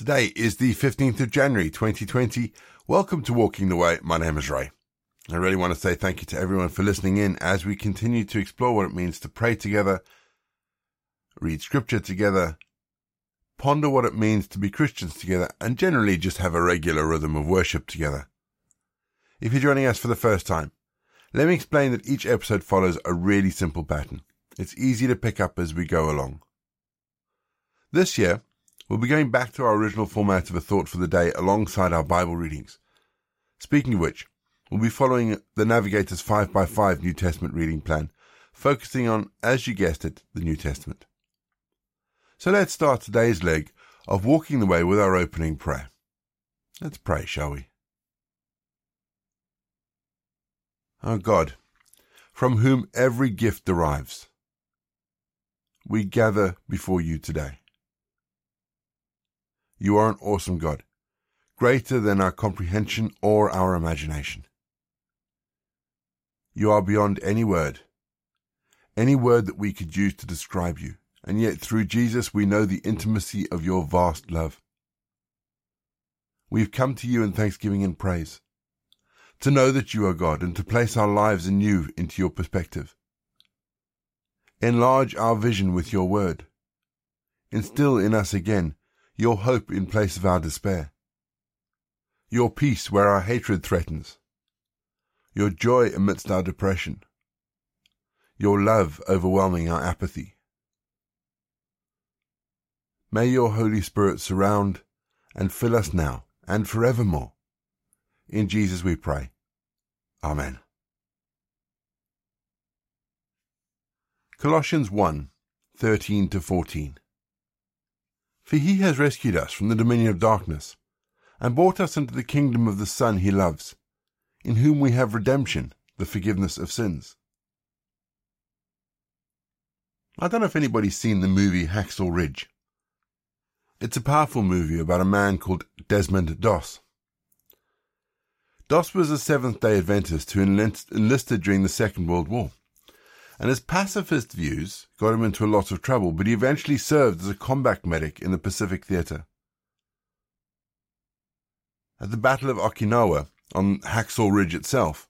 Today is the 15th of January 2020. Welcome to Walking the Way. My name is Ray. I really want to say thank you to everyone for listening in as we continue to explore what it means to pray together, read scripture together, ponder what it means to be Christians together, and generally just have a regular rhythm of worship together. If you're joining us for the first time, let me explain that each episode follows a really simple pattern. It's easy to pick up as we go along. This year, we'll be going back to our original format of a thought for the day alongside our Bible readings. Speaking of which, we'll be following the Navigator's 5x5 New Testament reading plan, focusing on, as you guessed it, the New Testament. So let's start today's leg of walking the way with our opening prayer. Let's pray, shall we? Our God, from whom every gift derives, we gather before you today. You are an awesome God, greater than our comprehension or our imagination. You are beyond any word, any word that we could use to describe you, and yet through Jesus we know the intimacy of your vast love. We've come to you in thanksgiving and praise to know that you are God and to place our lives anew into your perspective. Enlarge our vision with your word. Instill in us again your hope in place of our despair. Your peace where our hatred threatens. Your joy amidst our depression. Your love overwhelming our apathy. May your Holy Spirit surround and fill us now and forevermore in Jesus we pray. Amen. Colossians 1 13 to 14. For he has rescued us from the dominion of darkness and brought us into the kingdom of the Son he loves, in whom we have redemption, the forgiveness of sins. I don't know if anybody's seen the movie Hacksaw Ridge. It's a powerful movie about a man called Desmond Doss. Doss was a Seventh day Adventist who enlisted during the Second World War. And his pacifist views got him into a lot of trouble, but he eventually served as a combat medic in the Pacific Theater. At the Battle of Okinawa, on Hacksaw Ridge itself,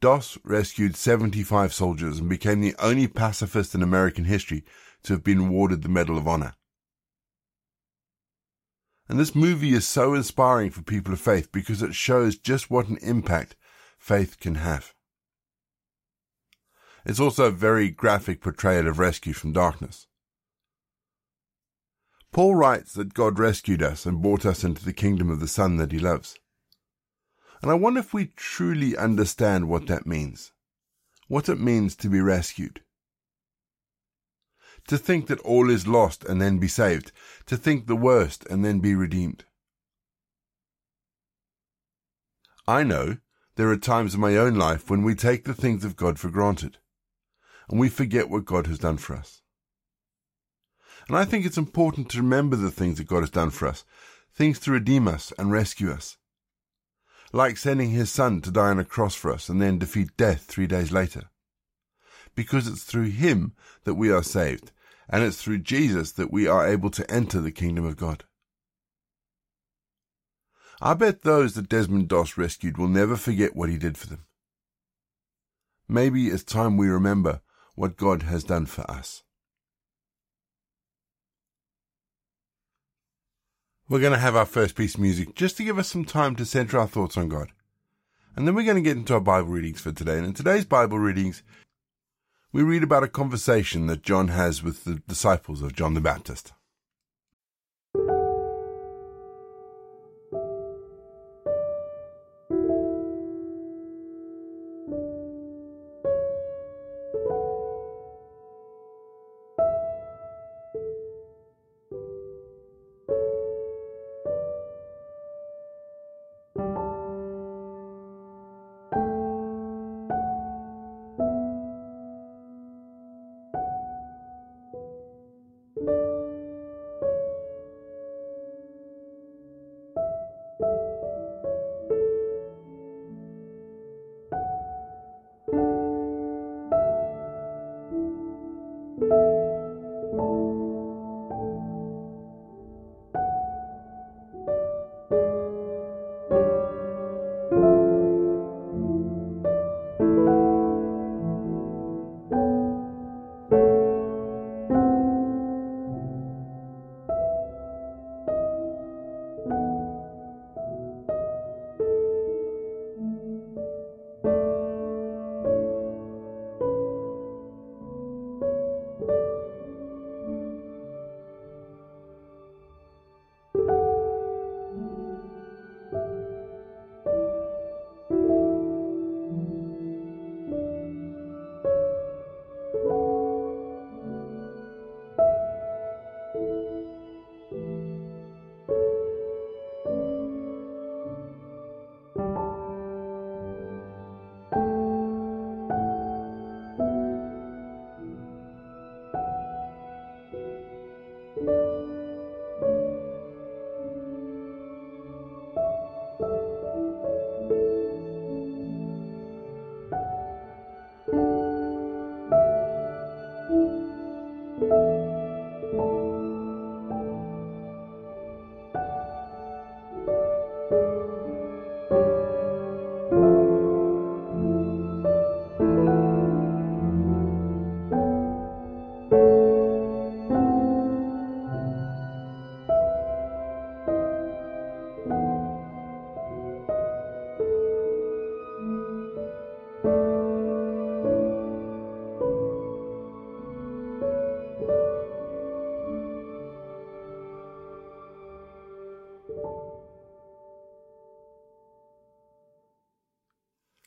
Doss rescued 75 soldiers and became the only pacifist in American history to have been awarded the Medal of Honor. And this movie is so inspiring for people of faith because it shows just what an impact faith can have. It's also a very graphic portrayal of rescue from darkness. Paul writes that God rescued us and brought us into the kingdom of the Son that he loves. And I wonder if we truly understand what that means. What it means to be rescued to think that all is lost and then be saved, to think the worst and then be redeemed. I know there are times in my own life when we take the things of God for granted, and we forget what God has done for us. And I think it's important to remember the things that God has done for us, things to redeem us and rescue us. Like sending his son to die on a cross for us and then defeat death three days later. Because it's through him that we are saved, and it's through Jesus that we are able to enter the kingdom of God. I bet those that Desmond Doss rescued will never forget what he did for them. Maybe it's time we remember what God has done for us. We're going to have our first piece of music just to give us some time to center our thoughts on God. And then we're going to get into our Bible readings for today. And in today's Bible readings, we read about a conversation that John has with the disciples of John the Baptist.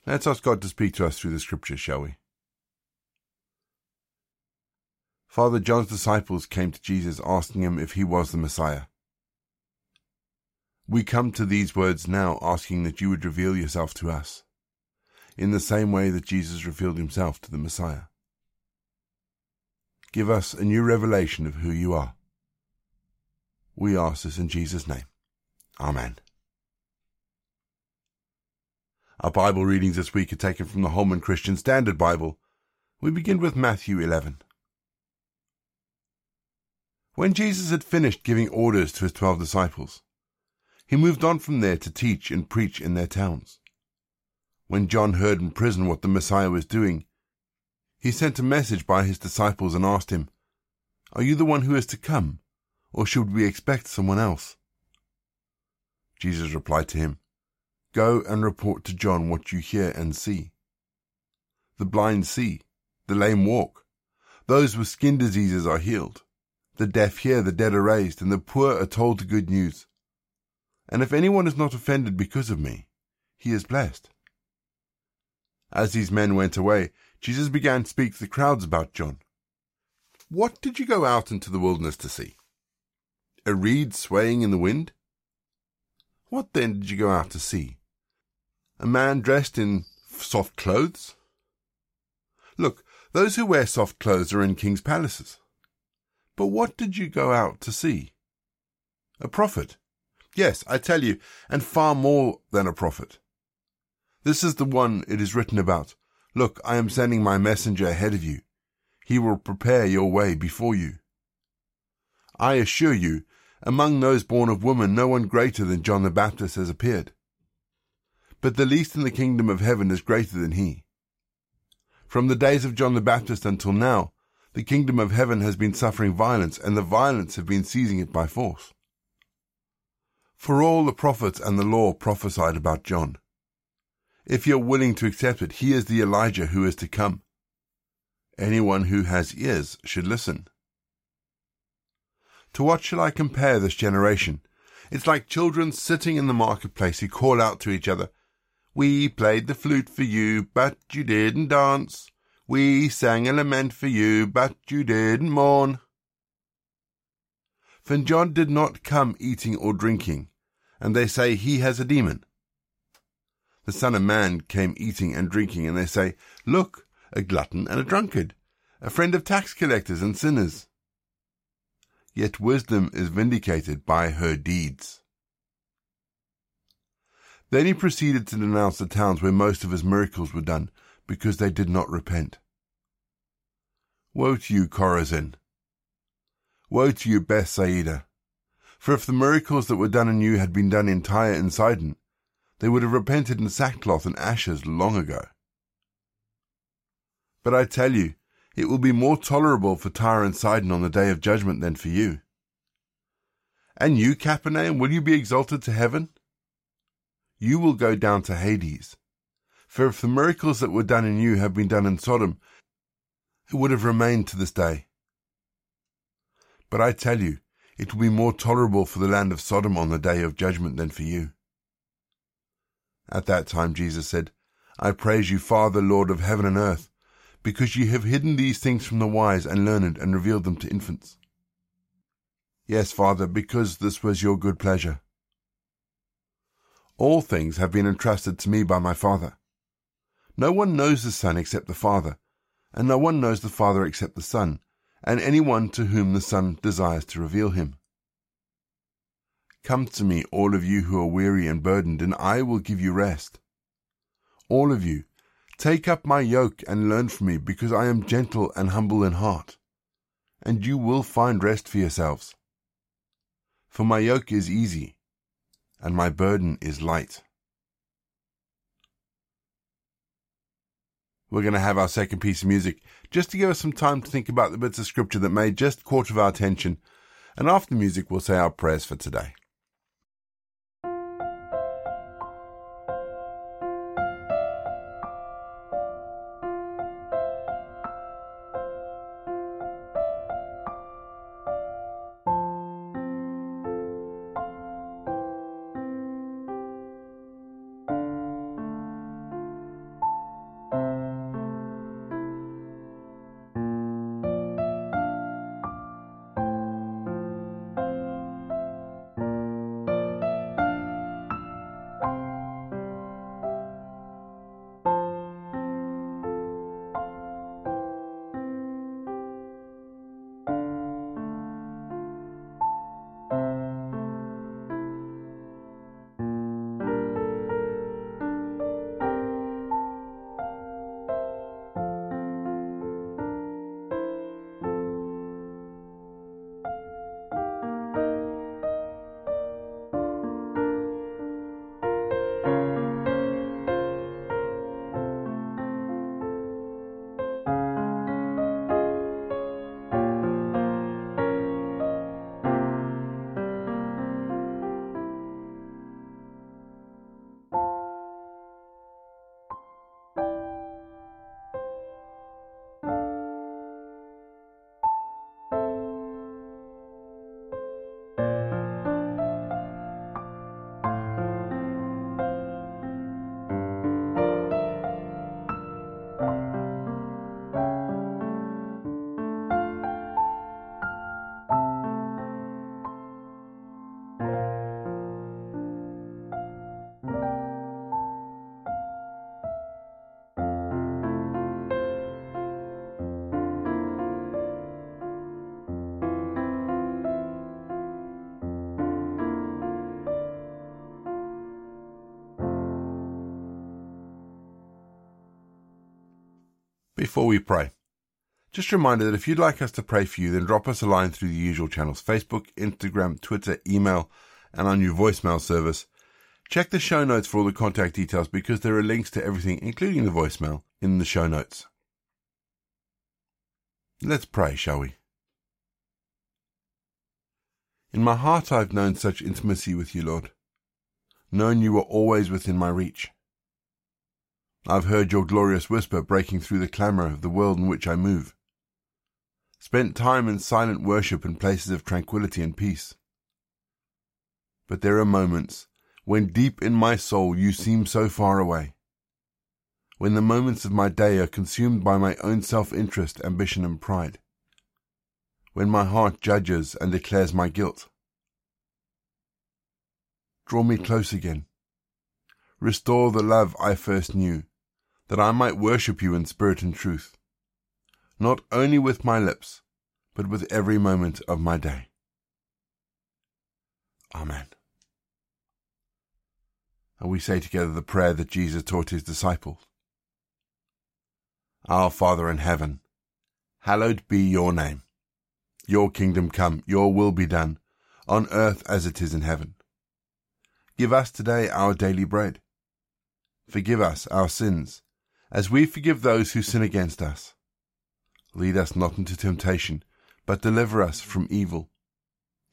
Let's ask God to speak to us through the scriptures, shall we? Father John's disciples came to Jesus asking him if he was the Messiah. We come to these words now asking that you would reveal yourself to us, in the same way that Jesus revealed himself to the Messiah. Give us a new revelation of who you are. We ask this in Jesus' name. Amen. Our Bible readings this week are taken from the Holman Christian Standard Bible. We begin with Matthew 11. When Jesus had finished giving orders to his twelve disciples, he moved on from there to teach and preach in their towns. When John heard in prison what the Messiah was doing, he sent a message by his disciples and asked him, Are you the one who is to come, or should we expect someone else? Jesus replied to him, Go and report to John what you hear and see. The blind see, the lame walk, those with skin diseases are healed, the deaf hear, the dead are raised, and the poor are told the good news. And if anyone is not offended because of me, he is blessed. As these men went away, Jesus began to speak to the crowds about John. What did you go out into the wilderness to see? A reed swaying in the wind? What then did you go out to see? A man dressed in soft clothes? Look, those who wear soft clothes are in king's palaces. But what did you go out to see? A prophet. Yes, I tell you, and far more than a prophet. This is the one it is written about. Look, I am sending my messenger ahead of you. He will prepare your way before you. I assure you, among those born of woman, no one greater than John the Baptist has appeared but the least in the kingdom of heaven is greater than he. From the days of John the Baptist until now, the kingdom of heaven has been suffering violence, and the violence have been seizing it by force. For all the prophets and the law prophesied about John. If you're willing to accept it, he is the Elijah who is to come. Anyone who has ears should listen. To what shall I compare this generation? It's like children sitting in the marketplace who call out to each other, we played the flute for you, but you didn't dance. We sang a lament for you, but you didn't mourn. For John did not come eating or drinking, and they say he has a demon. The Son of Man came eating and drinking, and they say, Look, a glutton and a drunkard, a friend of tax collectors and sinners. Yet wisdom is vindicated by her deeds. Then he proceeded to denounce the towns where most of his miracles were done, because they did not repent. Woe to you, Chorazin! Woe to you, Bethsaida! For if the miracles that were done in you had been done in Tyre and Sidon, they would have repented in sackcloth and ashes long ago. But I tell you, it will be more tolerable for Tyre and Sidon on the day of judgment than for you. And you, Capernaum, will you be exalted to heaven? You will go down to Hades. For if the miracles that were done in you have been done in Sodom, it would have remained to this day. But I tell you, it will be more tolerable for the land of Sodom on the day of judgment than for you. At that time Jesus said, I praise you, Father, Lord of heaven and earth, because you have hidden these things from the wise and learned and revealed them to infants. Yes, Father, because this was your good pleasure. All things have been entrusted to me by my Father. No one knows the Son except the Father, and no one knows the Father except the Son, and any one to whom the Son desires to reveal him. Come to me, all of you who are weary and burdened, and I will give you rest. All of you, take up my yoke and learn from me, because I am gentle and humble in heart, and you will find rest for yourselves. For my yoke is easy and my burden is light. We're going to have our second piece of music just to give us some time to think about the bits of scripture that made just quarter of our attention. And after the music, we'll say our prayers for today. Before we pray. Just a reminder that if you'd like us to pray for you, then drop us a line through the usual channels Facebook, Instagram, Twitter, email, and our new voicemail service. Check the show notes for all the contact details because there are links to everything, including the voicemail, in the show notes. Let's pray, shall we? In my heart I've known such intimacy with you, Lord, known you were always within my reach. I've heard your glorious whisper breaking through the clamour of the world in which I move. Spent time in silent worship in places of tranquility and peace. But there are moments when deep in my soul you seem so far away. When the moments of my day are consumed by my own self-interest, ambition and pride. When my heart judges and declares my guilt. Draw me close again. Restore the love I first knew that I might worship you in spirit and truth, not only with my lips, but with every moment of my day. Amen. And we say together the prayer that Jesus taught his disciples. Our Father in heaven, hallowed be your name. Your kingdom come, your will be done, on earth as it is in heaven. Give us today our daily bread. Forgive us our sins as we forgive those who sin against us. Lead us not into temptation, but deliver us from evil.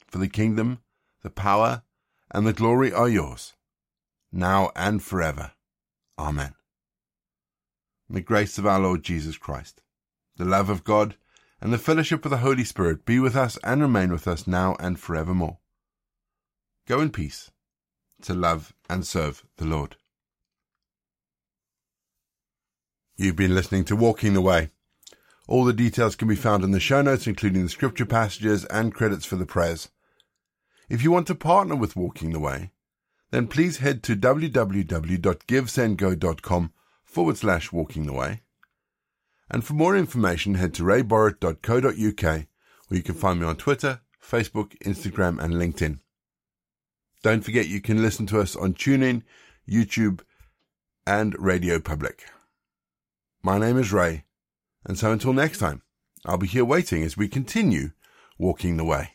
For the kingdom, the power, and the glory are yours, now and forever. Amen. the grace of our Lord Jesus Christ, the love of God, and the fellowship of the Holy Spirit be with us and remain with us now and forevermore. Go in peace to love and serve the Lord. You've been listening to Walking the Way. All the details can be found in the show notes, including the scripture passages and credits for the prayers. If you want to partner with Walking the Way, then please head to www.givesendgo.com forward slash walking the way. And for more information, head to rayborrett.co.uk where you can find me on Twitter, Facebook, Instagram, and LinkedIn. Don't forget you can listen to us on TuneIn, YouTube, and Radio Public. My name is Ray, and so until next time, I'll be here waiting as we continue walking the way.